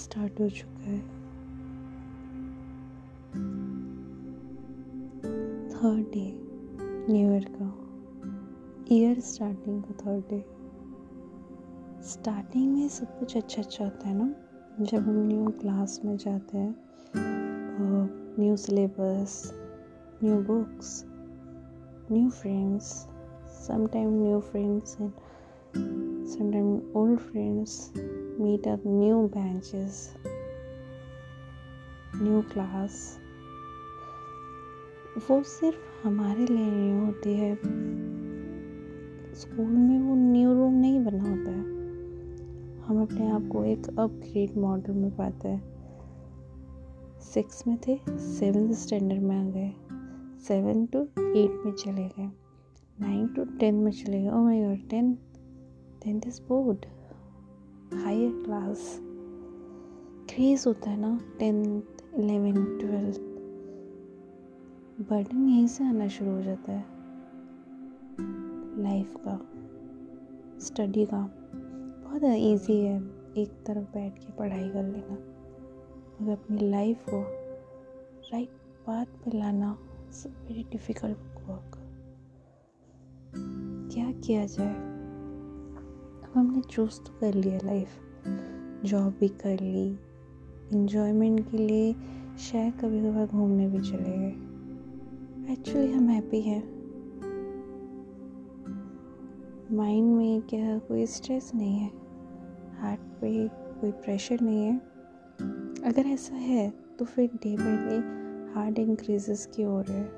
Start हो चुका है। थर्ड डे न्यू ईयर का। ईयर स्टार्टिंग का थर्ड डे स्टार्टिंग में सब कुछ अच्छा अच्छा होता है ना? जब हम न्यू क्लास में जाते हैं new syllabus new books new friends sometime new friends and sometime old friends meet up new benches new class वो सिर्फ़ हमारे लिए नहीं होती है। स्कूल में वो न्यू रूम नहीं बना होता है हम अपने आप को एक अपग्रेड मॉडल में पाते हैं। सिक्स में थे सेवन्थ स्टैंडर्ड में आ गए। सेवन टू एट में चले गए। नाइन टू टेन में चले गए। My God ten tenth is board higher class craze होता है ना टेंथ इलेवेंथ ट्वेल्थ बर्डन यहीं से आना शुरू हो जाता है लाइफ का स्टडी का। बहुत इजी है, एक तरफ़ बैठ के पढ़ाई कर लेना मगर अपनी लाइफ को राइट पाथ पर लाना वेरी डिफ़िकल्ट वर्क क्या किया जाए? अब हमने चूज़ तो कर लिया लाइफ जॉब भी कर ली. इन्जॉयमेंट के लिए शायद कभी कभार घूमने भी चले गए. एक्चुअली हम हैप्पी हैं. माइंड में क्या कोई स्ट्रेस नहीं है. हार्ट पे कोई प्रेशर नहीं है. अगर ऐसा है तो फिर day by day heart increases की ओर है.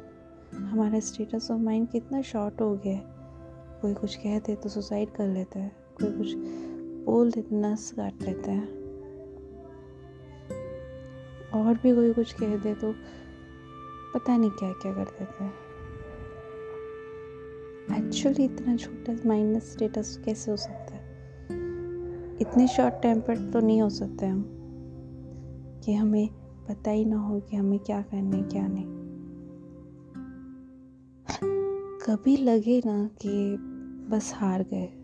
हमारा स्टेटस ऑफ़ माइंड कितना शॉर्ट हो गया है. कोई कुछ कहते तो सुसाइड कर लेता है. कोई कुछ बोल देते, नस काट लेता है। और भी कोई कुछ कह दे तो पता नहीं क्या क्या कर देते हैं। एक्चुअली इतना छोटा माइनस स्टेटस कैसे हो सकता है? इतने शॉर्ट टेम्पर तो नहीं हो सकते हम। कि हमें पता ही ना हो कि हमें क्या करना है, क्या नहीं। कभी लगे ना कि बस हार गए।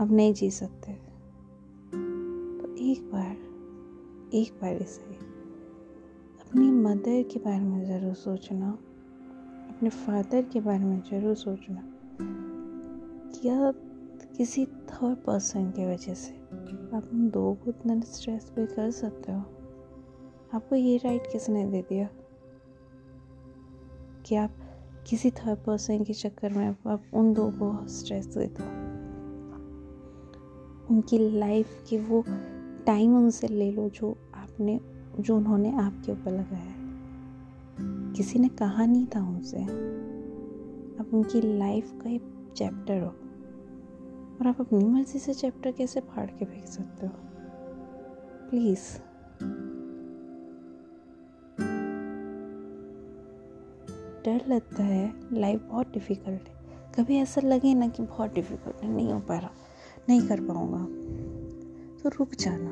अब नहीं जी सकते। तो एक बार एक बार इसे अपनी मदर के बारे में ज़रूर सोचना, अपने फादर के बारे में ज़रूर सोचना क्या किसी थर्ड पर्सन की वजह से आप उन दो को इतना स्ट्रेस भी कर सकते हो। आपको ये राइट किसने दे दिया? कि आप किसी थर्ड पर्सन के चक्कर में आप उन दो को स्ट्रेस दे दो उनकी लाइफ के वो टाइम उनसे ले लो जो आपने, जो उन्होंने आपके ऊपर लगाया है। किसी ने कहा नहीं था उनसे। आप उनकी लाइफ का एक चैप्टर हो। और आप अपनी मर्ज़ी से चैप्टर कैसे फाड़ के फेंक सकते हो? प्लीज़ डर लगता है। लाइफ बहुत डिफ़िकल्ट है। कभी ऐसा लगे ना कि बहुत डिफ़िकल्ट है। नहीं हो पा रहा। नहीं कर पाऊँगा। तो रुक जाना,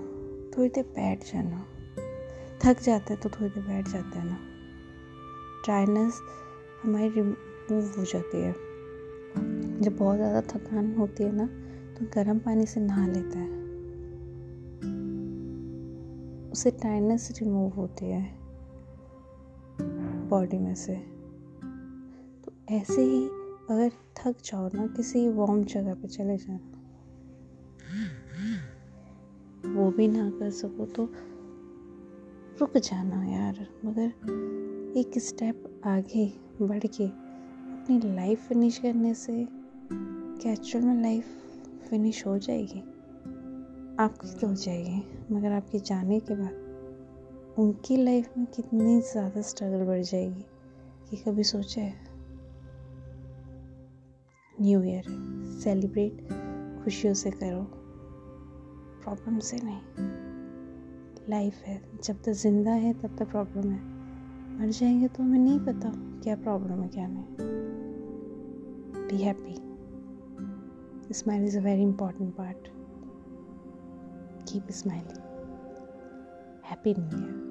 थोड़ी देर बैठ जाना। थक जाते हैं तो थोड़ी देर बैठ जाते हैं ना। ड्राइनेस हमारी रिमूव हो जाती है। जब बहुत ज़्यादा थकान होती है ना तो गर्म पानी से नहा लेता है। उससे टाइटनेस रिमूव होती है बॉडी में से। तो ऐसे ही अगर थक जाओ ना, किसी वार्म जगह पे चले जाना। वो भी ना कर सको तो रुक जाना यार। मगर एक स्टेप आगे बढ़ के अपनी लाइफ फिनिश करने से क्या एक्चुअल में लाइफ फिनिश हो जाएगी? आपकी तो हो जाएगी? मगर आपके जाने के बाद उनकी लाइफ में कितनी ज़्यादा स्ट्रगल बढ़ जाएगी कि कभी सोचा है? न्यू ईयर सेलिब्रेट खुशियों से करो प्रॉब्लम से नहीं। लाइफ है, जब तक ज़िंदा है, तब तक प्रॉब्लम है। मर जाएँगे तो हमें नहीं पता क्या प्रॉब्लम है, क्या नहीं। Be happy smile is a very important part keep smiling happy new year